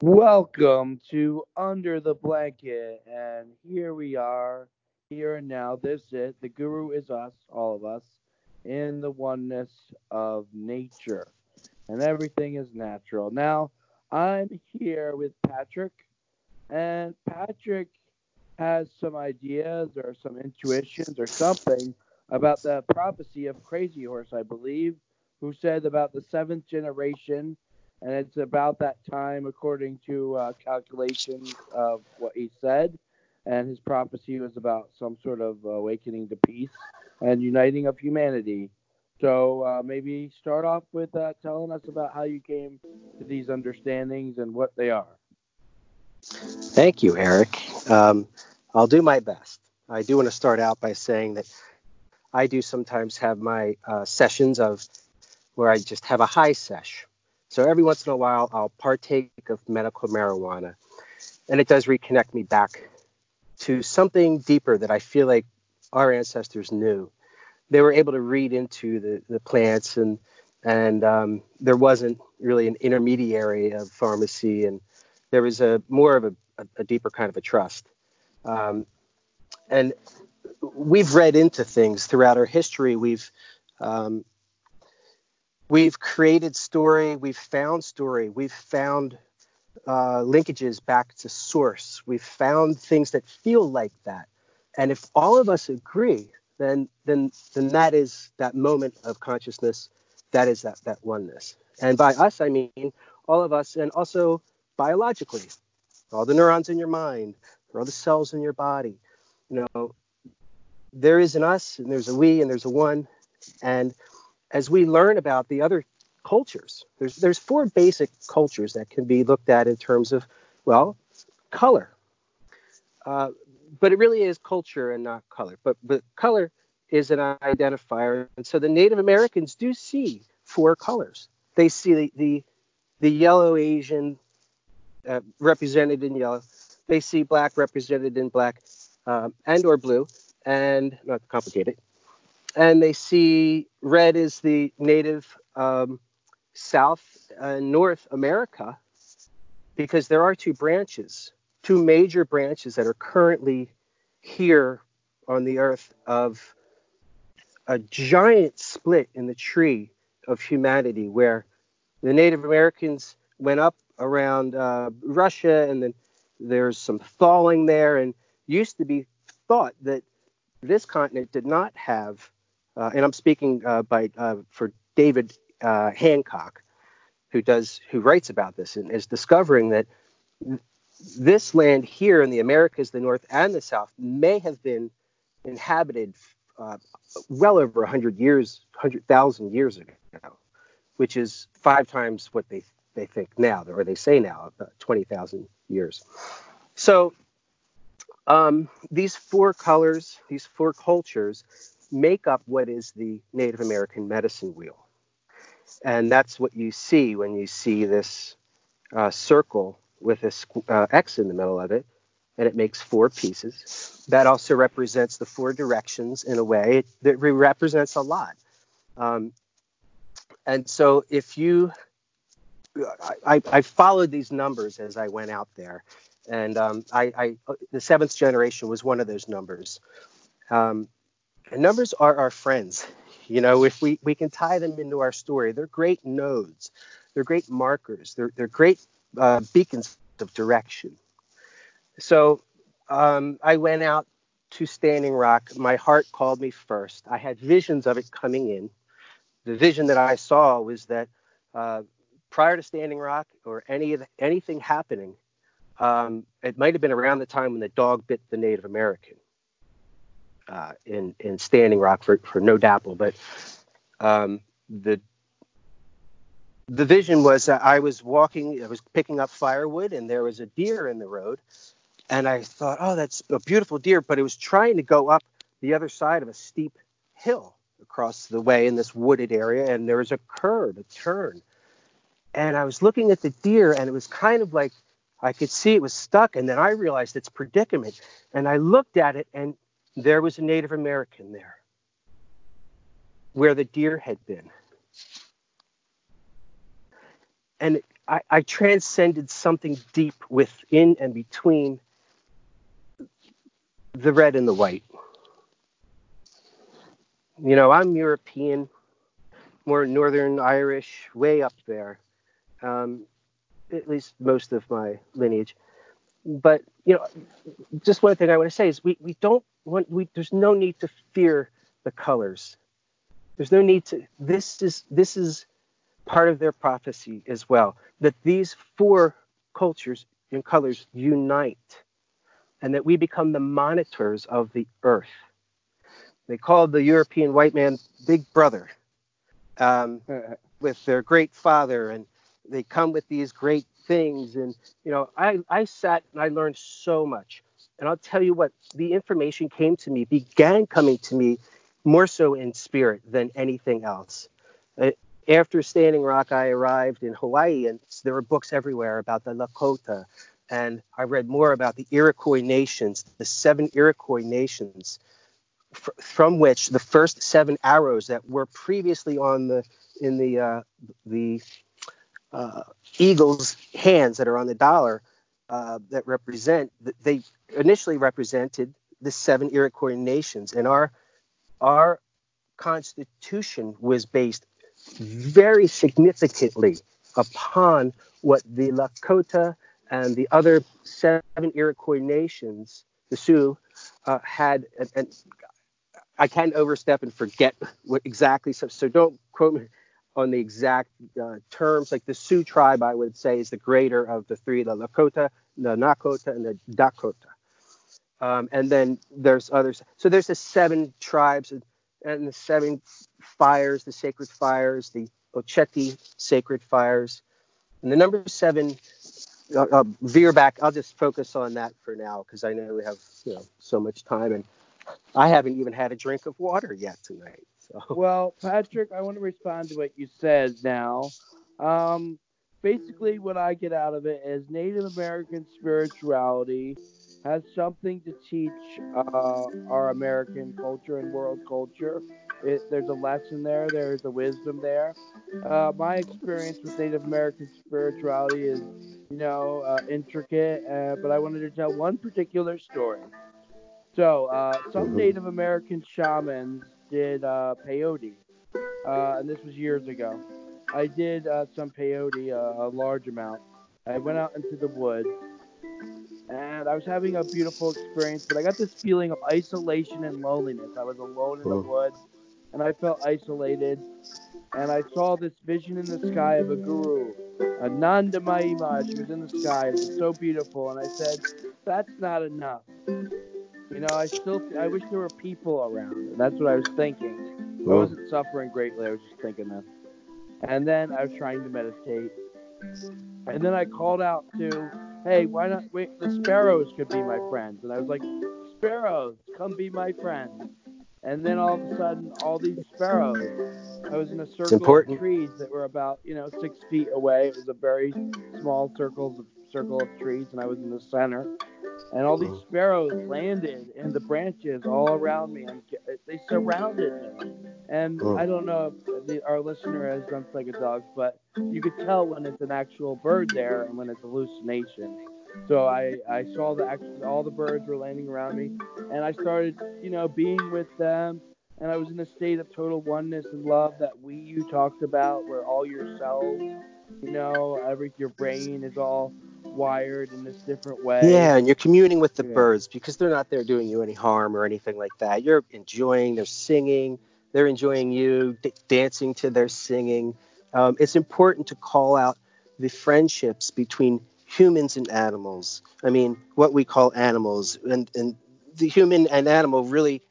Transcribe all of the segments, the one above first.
Welcome to Under the Blanket, and here we are, here and now. This is it. The Guru is us, all of us, in the oneness of nature, and everything is natural. Now, I'm here with Patrick, and Patrick has some ideas or some intuitions or something about the prophecy of Crazy Horse, I believe, who said about the seventh generation and it's about that time according to uh, calculations of what he said. And his prophecy was about some sort of awakening to peace and uniting of humanity. So uh, maybe start off with uh, telling us about how you came to these understandings and what they are. Thank you, Eric. Um, I'll do my best. I do want to start out by saying that I do sometimes have my uh, sessions of where I just have a high sesh so every once in a while, I'll partake of medical marijuana, and it does reconnect me back to something deeper that I feel like our ancestors knew. They were able to read into the, the plants, and and um, there wasn't really an intermediary of pharmacy, and there was a more of a, a, a deeper kind of a trust. Um, and we've read into things throughout our history. We've um, We've created story, we've found story, we've found uh, linkages back to source, we've found things that feel like that. And if all of us agree, then then then that is that moment of consciousness, that is that that oneness. And by us, I mean all of us, and also biologically, all the neurons in your mind, all the cells in your body. You know, there is an us, and there's a we, and there's a one, and as we learn about the other cultures, there's there's four basic cultures that can be looked at in terms of well, color. Uh, but it really is culture and not color. But but color is an identifier, and so the Native Americans do see four colors. They see the the, the yellow Asian uh, represented in yellow. They see black represented in black um, and or blue, and not complicated and they see red is the native um, South and North America because there are two branches, two major branches that are currently here on the earth of a giant split in the tree of humanity where the Native Americans went up around uh, Russia and then there's some thawing there and used to be thought that this continent did not have and I'm speaking uh, by uh, for David uh, Hancock, who does who writes about this and is discovering that this land here in the Americas, the North and the South, may have been inhabited uh, well over 100 years, 100,000 years ago, which is five times what they they think now, or they say now, about 20,000 years. So um, these four colors, these four cultures, make up what is the Native American medicine wheel. And that's what you see when you see this uh, circle with this uh, X in the middle of it, and it makes four pieces. That also represents the four directions in a way. that represents a lot. Um, and so if you, I, I, followed these numbers as I went out there, and um, I, I, the seventh generation was one of those numbers. Um, numbers are our friends. You know, if we, we can tie them into our story, they're great nodes, they're great markers, they're, they're great uh, beacons of direction. So um, I went out to Standing Rock. My heart called me first. I had visions of it coming in. The vision that I saw was that uh, prior to Standing Rock or any of the, anything happening, um, it might have been around the time when the dog bit the Native American uh, in in Standing Rock for for No DAPL, but um, the the vision was that I was walking, I was picking up firewood, and there was a deer in the road, and I thought, oh, that's a beautiful deer, but it was trying to go up the other side of a steep hill across the way in this wooded area, and there was a curve, a turn, and I was looking at the deer, and it was kind of like I could see it was stuck, and then I realized its predicament, and I looked at it, and there was a Native American there where the deer had been. And I, I transcended something deep within and between the red and the white. You know, I'm European, more Northern Irish, way up there. Um, at least most of my lineage. But you know, just one thing I want to say is we, we don't we there's no need to fear the colors. There's no need to this is this is part of their prophecy as well that these four cultures and colors unite and that we become the monitors of the earth. They called the European white man Big Brother um, with their great father, and they come with these great things. And, you know, I, I sat and I learned so much. And I'll tell you what, the information came to me, began coming to me more so in spirit than anything else. Uh, after Standing Rock, I arrived in Hawaii, and there were books everywhere about the Lakota. And I read more about the Iroquois nations, the seven Iroquois nations, from which the first seven arrows that were previously on the in the uh, the uh, eagle's hands that are on the dollar uh, that represent they initially represented the seven Iroquois nations, and our our constitution was based very significantly upon what the Lakota and the other seven Iroquois nations, the Sioux, uh, had. And, and, I can overstep and forget what exactly. So, so don't quote me on the exact uh, terms. Like the Sioux tribe, I would say, is the greater of the three: the Lakota, the Nakota, and the Dakota. Um, and then there's others. So there's the seven tribes and the seven fires, the sacred fires, the Oceti sacred fires. And the number seven, uh, uh, veer back. I'll just focus on that for now because I know we have you know so much time, and I haven't even had a drink of water yet tonight. So. Well, Patrick, I want to respond to what you said now. Um, basically, what I get out of it is Native American spirituality has something to teach uh, our American culture and world culture. It, there's a lesson there. There's a wisdom there. Uh, my experience with Native American spirituality is, you know, uh, intricate, uh, but I wanted to tell one particular story. So, uh, some Native American shamans did uh, peyote, uh, and this was years ago. I did some peyote, a large amount. I went out into the woods and I was having a beautiful experience, but I got this feeling of isolation and loneliness. I was alone in the woods, and I felt isolated. And I saw this vision in the sky of a guru, Anandamayi Ma. She was in the sky. It was so beautiful, and I said, "That's not enough." You know, I still, I wish there were people around. And that's what I was thinking. I wasn't suffering greatly. I was just thinking that. And then I was trying to meditate. And then I called out to hey, why not? Wait, the sparrows could be my friends. And I was like, sparrows, come be my friends. And then all of a sudden, all these sparrows. I was in a circle of trees that were about, you know, six feet away. It was a very small circle, circle of trees, and I was in the center and all these sparrows landed in the branches all around me. And they surrounded me. And i don't know if the, our listener has done dog, but you could tell when it's an actual bird there and when it's hallucination. So i i saw the actual all the birds were landing around me and i started you know being with them. And i was in a state of total oneness and love that we you talked about where all your cells you know every your brain is all wired in this different way. Yeah, and you're communing with the yeah. birds because they're not there doing you any harm or anything like that. You're enjoying, they're singing, they're enjoying you, d- dancing to their singing. Um, it's important to call out the friendships between humans and animals. I mean, what we call animals, and, and the human and animal really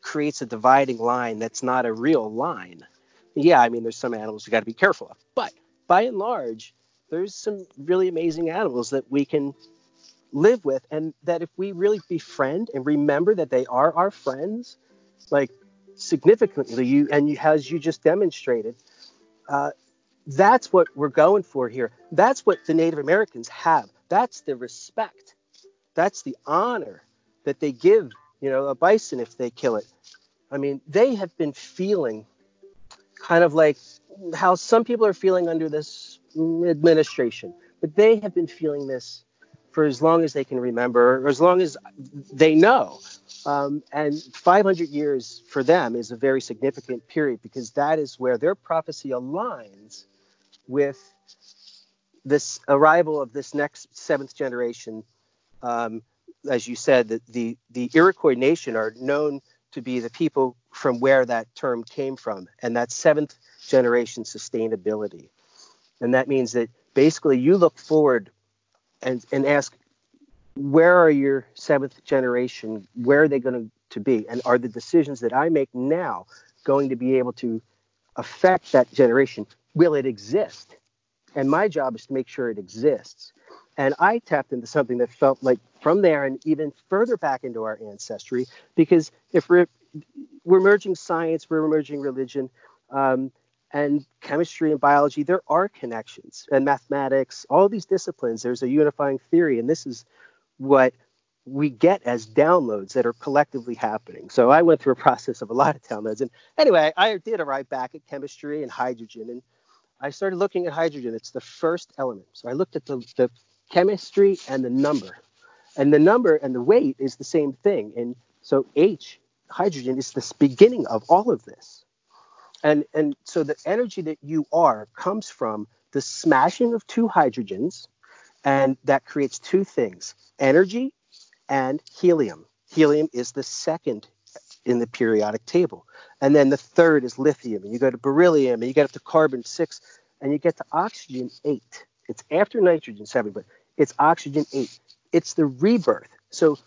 creates a dividing line that's not a real line. Yeah, I mean, there's some animals you got to be careful of, but by and large, there's some really amazing animals that we can live with and that if we really befriend and remember that they are our friends like significantly you and you, as you just demonstrated uh, that's what we're going for here. That's what the native americans have. That's the respect. That's the honor that they give you know a bison if they kill it. I mean they have been feeling kind of like how some people are feeling under this administration, but they have been feeling this for as long as they can remember, or as long as they know. Um, and 500 years for them is a very significant period because that is where their prophecy aligns with this arrival of this next seventh generation. Um, as you said, the, the, the Iroquois nation are known to be the people from where that term came from, and that seventh generation sustainability. And that means that basically you look forward and, and ask, where are your seventh generation? Where are they going to be? And are the decisions that I make now going to be able to affect that generation? Will it exist? And my job is to make sure it exists. And I tapped into something that felt like from there and even further back into our ancestry, because if we're we're merging science, we're merging religion, um, and chemistry and biology, there are connections, and mathematics, all these disciplines, there's a unifying theory, and this is what we get as downloads that are collectively happening. So I went through a process of a lot of downloads. And anyway, I did arrive back at chemistry and hydrogen, and I started looking at hydrogen. It's the first element. So I looked at the, the chemistry and the number. And the number and the weight is the same thing. And so H, hydrogen, is the beginning of all of this. And, and so the energy that you are comes from the smashing of two hydrogens, and that creates two things energy and helium. Helium is the second in the periodic table. And then the third is lithium, and you go to beryllium, and you get up to carbon six, and you get to oxygen eight. It's after nitrogen seven, but it's oxygen eight. It's the rebirth. So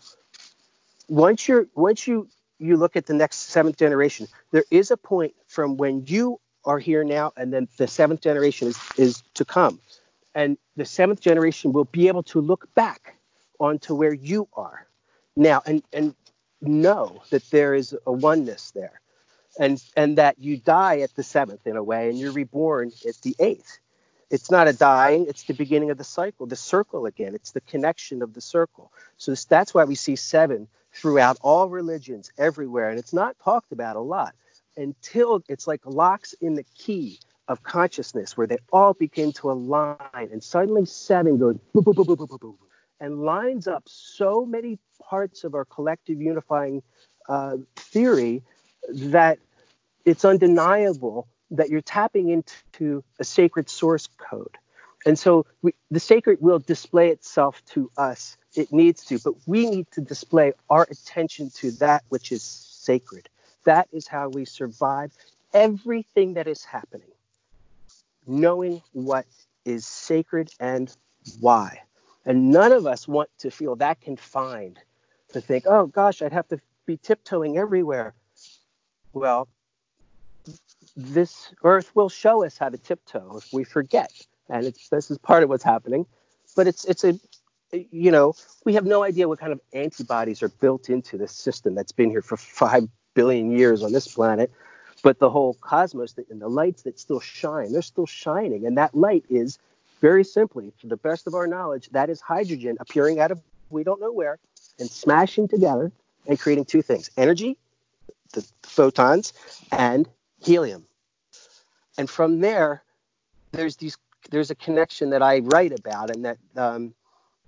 once you're once you you look at the next seventh generation, there is a point from when you are here now, and then the seventh generation is, is to come. And the seventh generation will be able to look back onto where you are now and, and know that there is a oneness there. And, and that you die at the seventh in a way, and you're reborn at the eighth. It's not a dying, it's the beginning of the cycle, the circle again. It's the connection of the circle. So that's why we see seven throughout all religions everywhere. And it's not talked about a lot until it's like locks in the key of consciousness where they all begin to align. And suddenly seven goes boom, boom, boom, boom, boom, boom, boom, and lines up so many parts of our collective unifying uh, theory that it's undeniable that you're tapping into a sacred source code. And so we, the sacred will display itself to us. It needs to, but we need to display our attention to that which is sacred. That is how we survive everything that is happening, knowing what is sacred and why. And none of us want to feel that confined to think, oh gosh, I'd have to be tiptoeing everywhere. Well, this earth will show us how to tiptoe if we forget. And it's this is part of what's happening. But it's it's a you know, we have no idea what kind of antibodies are built into this system that's been here for five billion years on this planet. But the whole cosmos and the lights that still shine, they're still shining. And that light is very simply, to the best of our knowledge, that is hydrogen appearing out of we don't know where and smashing together and creating two things energy, the photons, and helium. And from there, there's these there's a connection that I write about and that um,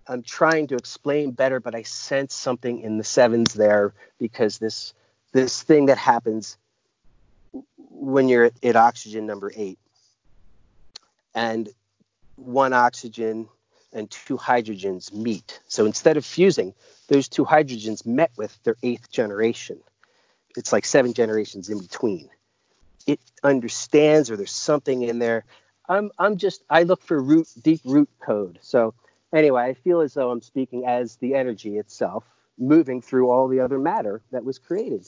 I'm trying to explain better, but I sense something in the sevens there because this this thing that happens when you're at, at oxygen number eight. And one oxygen and two hydrogens meet. So instead of fusing, those two hydrogens met with their eighth generation. It's like seven generations in between. It understands, or there's something in there. I'm, I'm just, I look for root, deep root code. So anyway, I feel as though I'm speaking as the energy itself, moving through all the other matter that was created,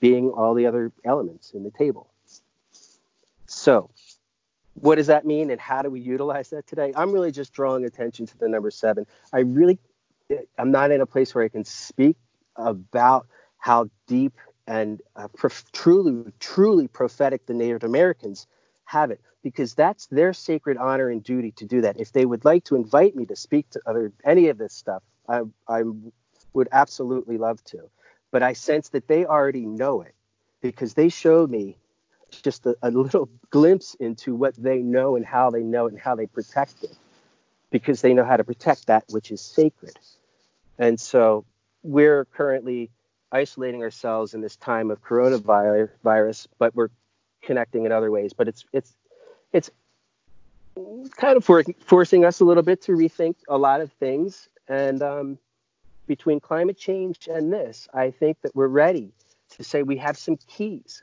being all the other elements in the table. So what does that mean and how do we utilize that today? I'm really just drawing attention to the number seven. I really, I'm not in a place where I can speak about how deep and uh, prof- truly, truly prophetic the Native Americans have it, because that's their sacred honor and duty to do that. If they would like to invite me to speak to other any of this stuff, I, I would absolutely love to. But I sense that they already know it because they showed me just a, a little glimpse into what they know and how they know it and how they protect it because they know how to protect that which is sacred. And so we're currently isolating ourselves in this time of coronavirus, but we're connecting in other ways. But it's it's it's kind of for, forcing us a little bit to rethink a lot of things. And um, between climate change and this, I think that we're ready to say we have some keys.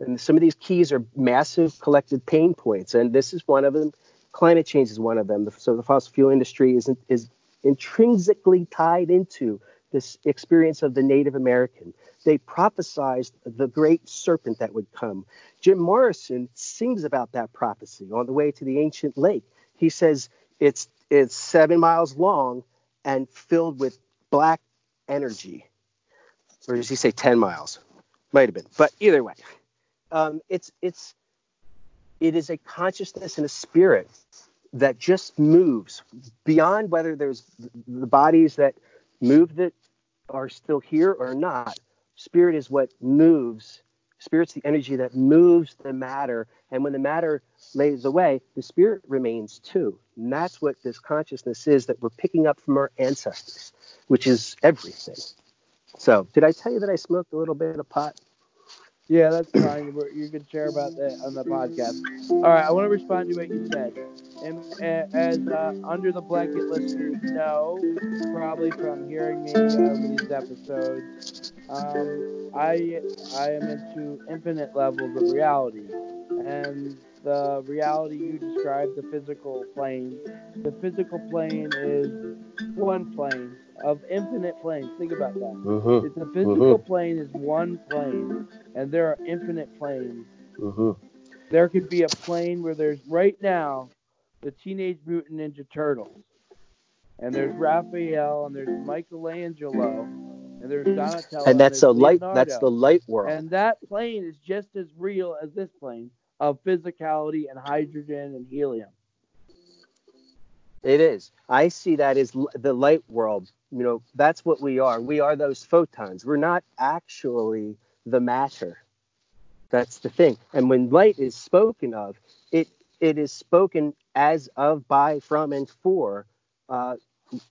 And some of these keys are massive collected pain points. And this is one of them. Climate change is one of them. So the fossil fuel industry is, is intrinsically tied into this experience of the Native American. They prophesied the great serpent that would come. Jim Morrison sings about that prophecy on the way to the ancient lake. He says it's it's seven miles long and filled with black energy. Or does he say 10 miles? Might have been. But either way, um, it's it's it is a consciousness and a spirit that just moves beyond whether there's the bodies that move that are still here or not. Spirit is what moves. Spirit's the energy that moves the matter. And when the matter lays away, the spirit remains too. And that's what this consciousness is that we're picking up from our ancestors, which is everything. So, did I tell you that I smoked a little bit of pot? Yeah, that's fine. You can share about that on the podcast. All right, I want to respond to what you said. And as uh, under the blanket listeners know, probably from hearing me over these episodes, um, I I am into infinite levels of reality, and the reality you described, the physical plane. The physical plane is one plane of infinite planes. Think about that. Mm-hmm. It's a physical mm-hmm. plane is one plane, and there are infinite planes. Mm-hmm. There could be a plane where there's right now the Teenage Mutant Ninja Turtles, and there's Raphael, and there's Michelangelo, and there's Donatello, and that's and a light. Leonardo. That's the light world. And that plane is just as real as this plane of physicality and hydrogen and helium. It is. I see that as the light world. You know, that's what we are. We are those photons. We're not actually the matter. That's the thing. And when light is spoken of, it it is spoken as of, by, from, and for uh,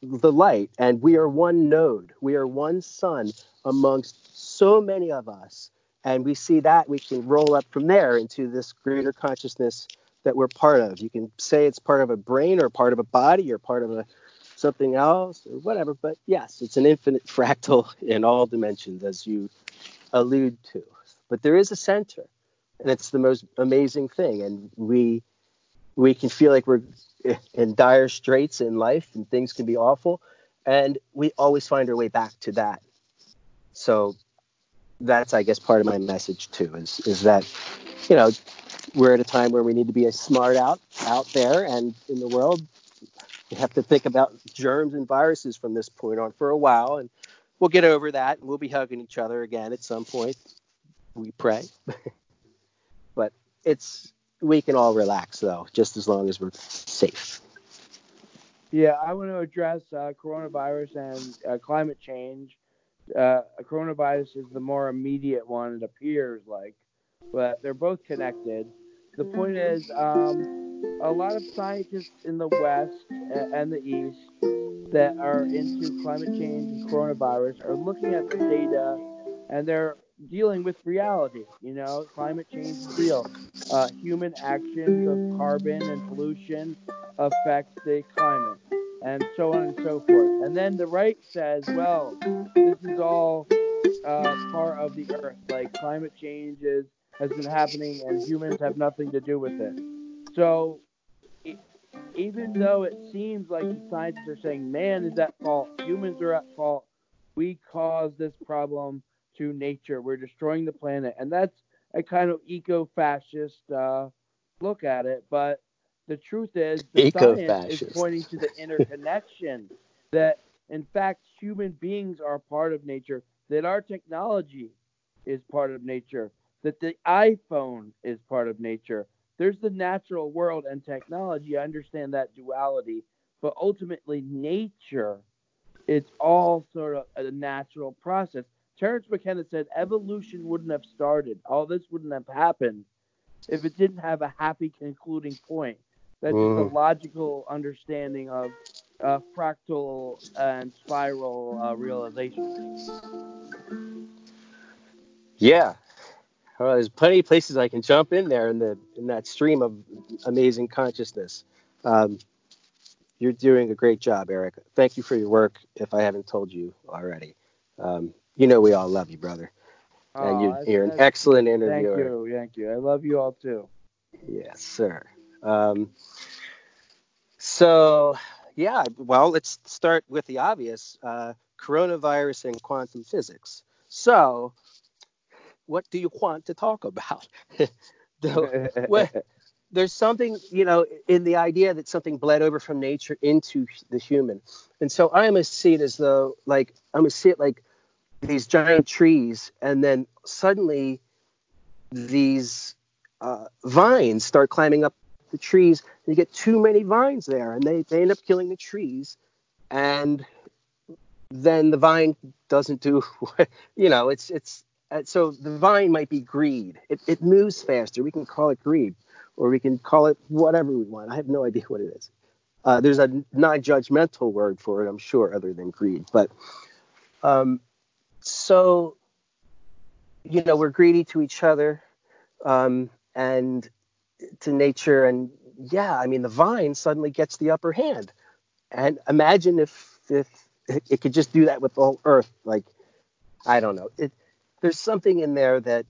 the light. And we are one node. We are one sun amongst so many of us. And we see that we can roll up from there into this greater consciousness that we're part of. You can say it's part of a brain or part of a body or part of a something else or whatever. But yes, it's an infinite fractal in all dimensions, as you allude to. But there is a center, and it's the most amazing thing. And we we can feel like we're in dire straits in life, and things can be awful, and we always find our way back to that. So that's, I guess, part of my message too. Is is that you know we're at a time where we need to be as smart out out there and in the world. We have to think about germs and viruses from this point on for a while, and we'll get over that, and we'll be hugging each other again at some point. We pray, but it's we can all relax though, just as long as we're safe. Yeah, I want to address uh, coronavirus and uh, climate change. Uh, coronavirus is the more immediate one, it appears like, but they're both connected the point is, um, a lot of scientists in the West and the East that are into climate change and coronavirus are looking at the data and they're dealing with reality. You know, climate change is real. Uh, human actions of carbon and pollution affect the climate, and so on and so forth. And then the right says, well, this is all uh, part of the earth. Like climate change is has been happening and humans have nothing to do with it. So even though it seems like the scientists are saying man is at fault, humans are at fault, we caused this problem to nature. We're destroying the planet, and that's a kind of eco-fascist uh, look at it. But the truth is, the science is pointing to the interconnection that, in fact, human beings are part of nature. That our technology is part of nature that the iPhone is part of nature. There's the natural world and technology. I understand that duality, but ultimately, nature, it's all sort of a natural process. Terence McKenna said evolution wouldn't have started, all this wouldn't have happened if it didn't have a happy concluding point. That's just a logical understanding of uh, fractal and spiral uh, realization. Yeah. Well, there's plenty of places I can jump in there in the in that stream of amazing consciousness. Um, you're doing a great job, Eric. Thank you for your work. If I haven't told you already, um, you know we all love you, brother, and Oh, you, that's- you're an excellent Thank interviewer. you, thank you. I love you all too. Yes, sir. Um, so, yeah, well, let's start with the obvious uh, coronavirus and quantum physics. So, what do you want to talk about? The- what- there's something, you know, in the idea that something bled over from nature into the human. And so I almost see it as though, like, I almost see it like these giant trees, and then suddenly these uh, vines start climbing up the trees. And you get too many vines there, and they, they end up killing the trees. And then the vine doesn't do, you know, it's it's so the vine might be greed. It, it moves faster. We can call it greed, or we can call it whatever we want. I have no idea what it is. Uh, there's a non-judgmental word for it, I'm sure, other than greed. But um, so, you know, we're greedy to each other um, and to nature, and yeah, I mean, the vine suddenly gets the upper hand. And imagine if if it could just do that with the whole earth, like I don't know. It there's something in there that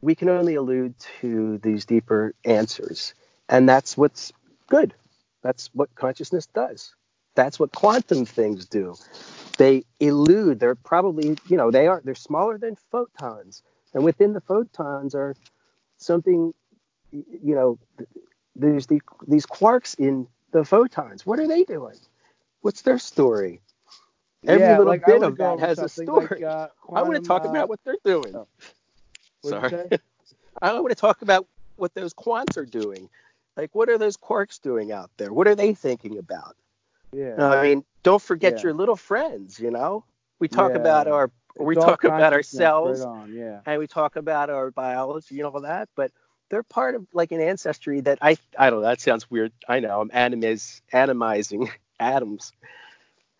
we can only allude to these deeper answers. And that's what's good. That's what consciousness does. That's what quantum things do. They elude. They're probably, you know, they are they're smaller than photons. And within the photons are something you know, there's the, these quarks in the photons. What are they doing? What's their story? Every yeah, little like bit of that has a story. Like, uh, I want to talk uh, about what they're doing. oh. Sorry. I want to talk about what those quants are doing. Like, what are those quarks doing out there? What are they thinking about? Yeah. I mean, don't forget Yeah. your little friends. You know, we talk Yeah. about our, we talk about ourselves, Right yeah. and we talk about our biology and all that, but they're part of like an ancestry that I, I don't know. That sounds weird. I know. I'm animiz, animizing atoms,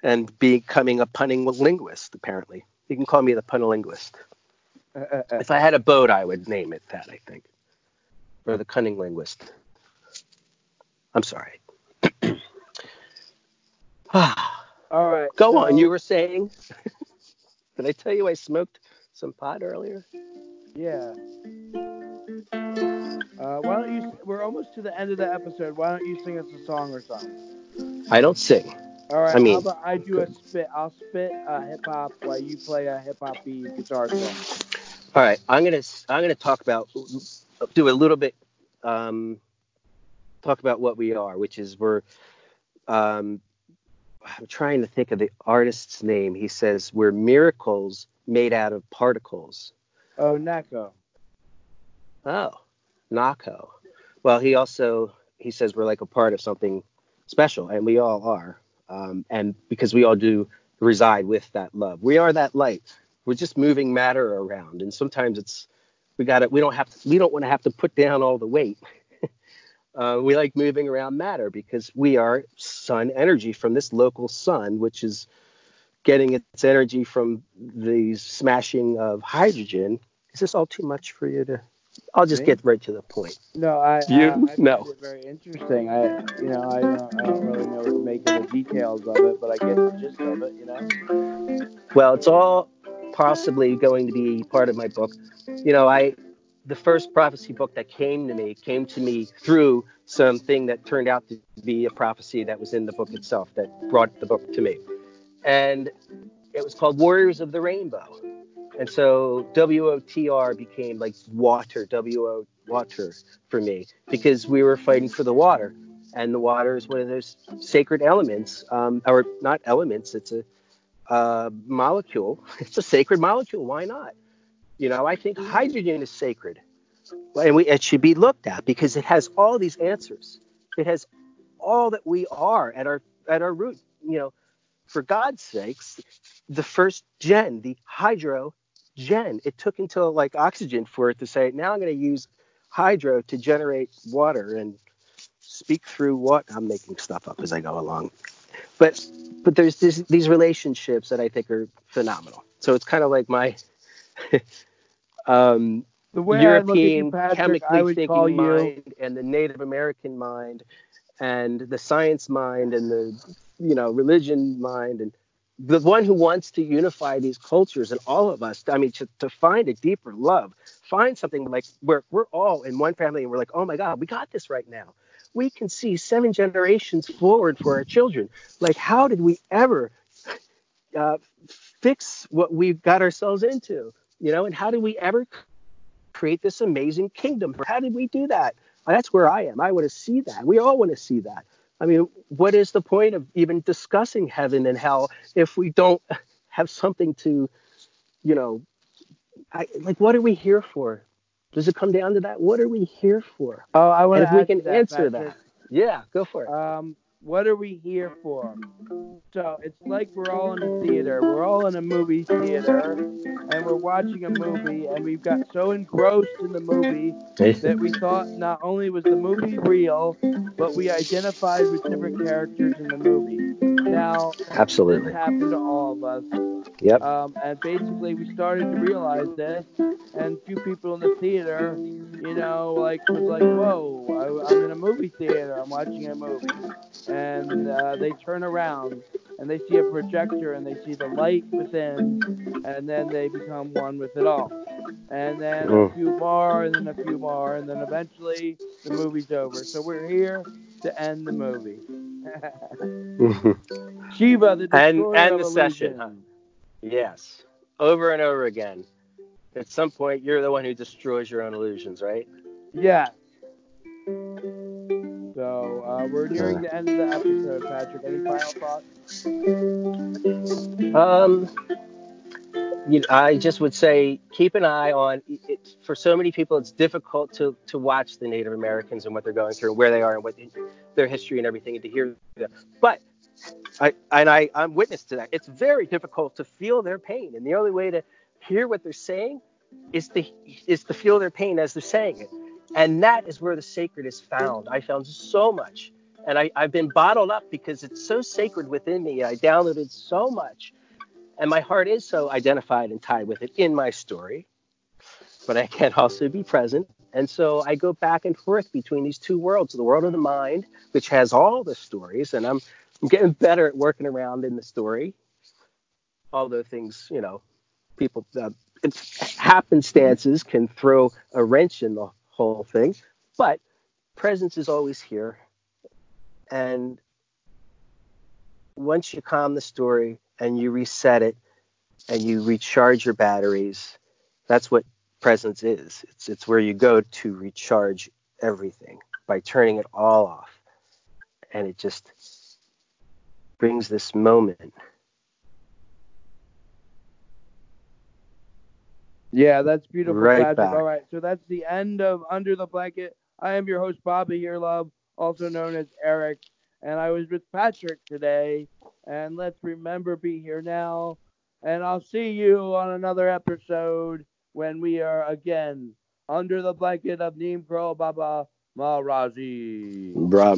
and becoming a punning linguist. Apparently, you can call me the pun linguist. Uh, uh, uh. If I had a boat, I would name it that, I think. Or the cunning linguist. I'm sorry. All right. Go so, on, you were saying. Did I tell you I smoked some pot earlier? Yeah. Uh, why don't you? We're almost to the end of the episode. Why don't you sing us a song or something? I don't sing. All right. I mean, how about I do a spit? I'll spit uh, hip hop while you play a hip hop guitar song. All right, I'm gonna I'm gonna talk about do a little bit um, talk about what we are, which is we're um, I'm trying to think of the artist's name. He says we're miracles made out of particles. Oh, Neko. Oh, Nahko. Well, he also he says we're like a part of something special, and we all are. Um, and because we all do reside with that love, we are that light. We're just moving matter around, and sometimes it's we got to We don't have to. We don't want to have to put down all the weight. uh, we like moving around matter because we are sun energy from this local sun, which is getting its energy from the smashing of hydrogen. Is this all too much for you to? I'll just get right to the point. No, I, uh, You? I, I find No. it very interesting. I, you know, I don't, I don't really know what to make of the details of it, but I get the gist of it. You know. Well, it's all possibly going to be part of my book. You know, I the first prophecy book that came to me came to me through something that turned out to be a prophecy that was in the book itself that brought the book to me. And it was called Warriors of the Rainbow. And so WOTR became like water, WO water for me because we were fighting for the water. And the water is one of those sacred elements, um, or not elements, it's a uh, molecule. It's a sacred molecule. Why not? You know, I think hydrogen is sacred, and we, it should be looked at because it has all these answers. It has all that we are at our at our root. You know, for God's sakes, the first gen, the hydro gen, it took until like oxygen for it to say, now I'm going to use hydro to generate water and speak through what I'm making stuff up as I go along. But but there's this, these relationships that I think are phenomenal. So it's kind of like my um, The way European you, Patrick, chemically thinking you. mind and the Native American mind and the science mind and the you know religion mind and the one who wants to unify these cultures and all of us i mean to, to find a deeper love find something like where we're all in one family and we're like oh my god we got this right now. We can see seven generations forward for our children. Like how did we ever uh, fix what we've got ourselves into you know? And how did we ever create this amazing kingdom? How did we do that? That's where i am. I want to see that. We all want to see that I mean, what is the point of even discussing heaven and hell if we don't have something to, you know, I, like what are we here for? Does it come down to that? What are we here for? Oh, I want to if we can that, answer that, yeah, go for it. Um, what are we here for? So it's like we're all in a theater. We're all in a movie theater, and we're watching a movie, and we've got so engrossed in the movie that we thought not only was the movie real, but we identified with different characters in the movie. Now, this Absolutely. happened to all of us. Yep. Um, and basically, we started to realize this, and a few people in the theater, you know, like was like, "Whoa, I, I'm in a movie theater. I'm watching a movie," and uh, they turn around and they see a projector and they see the light within, and then they become one with it all. And then a Mm. few more, and then a few more, and then eventually the movie's over. So we're here to end the movie. Shiva, the And- and of the session, huh? yes. Over and over again. At some point, you're the one who destroys your own illusions, right? Yes. Uh, we're nearing the end of the episode, Patrick. Any final thoughts? Um, you know, I just would say keep an eye on. It, for so many people, it's difficult to to watch the Native Americans and what they're going through, and where they are, and what their history and everything, and to hear them. But I and I I'm witness to that. It's very difficult to feel their pain, and the only way to hear what they're saying is to is to feel their pain as they're saying it, and that is where the sacred is found. I found so much. And I, I've been bottled up because it's so sacred within me. I downloaded so much and my heart is so identified and tied with it in my story but i can also be present and so i go back and forth between these two worlds the world of the mind which has all the stories and i'm, I'm getting better at working around in the story although things you know people uh, happenstances can throw a wrench in the whole thing but presence is always here and once you calm the story and you reset it and you recharge your batteries, that's what presence is. It's it's where you go to recharge everything by turning it all off. And it just brings this moment. Yeah, that's beautiful, Right Patrick. back. All right, so that's the end of Under the Blanket. I am your host, Baba Here Love, also known as Eric, and I was with Patrick today. And let's remember, be here now. And I'll see you on another episode when we are again under the blanket of Neem Pro Baba Maharaji. Bra-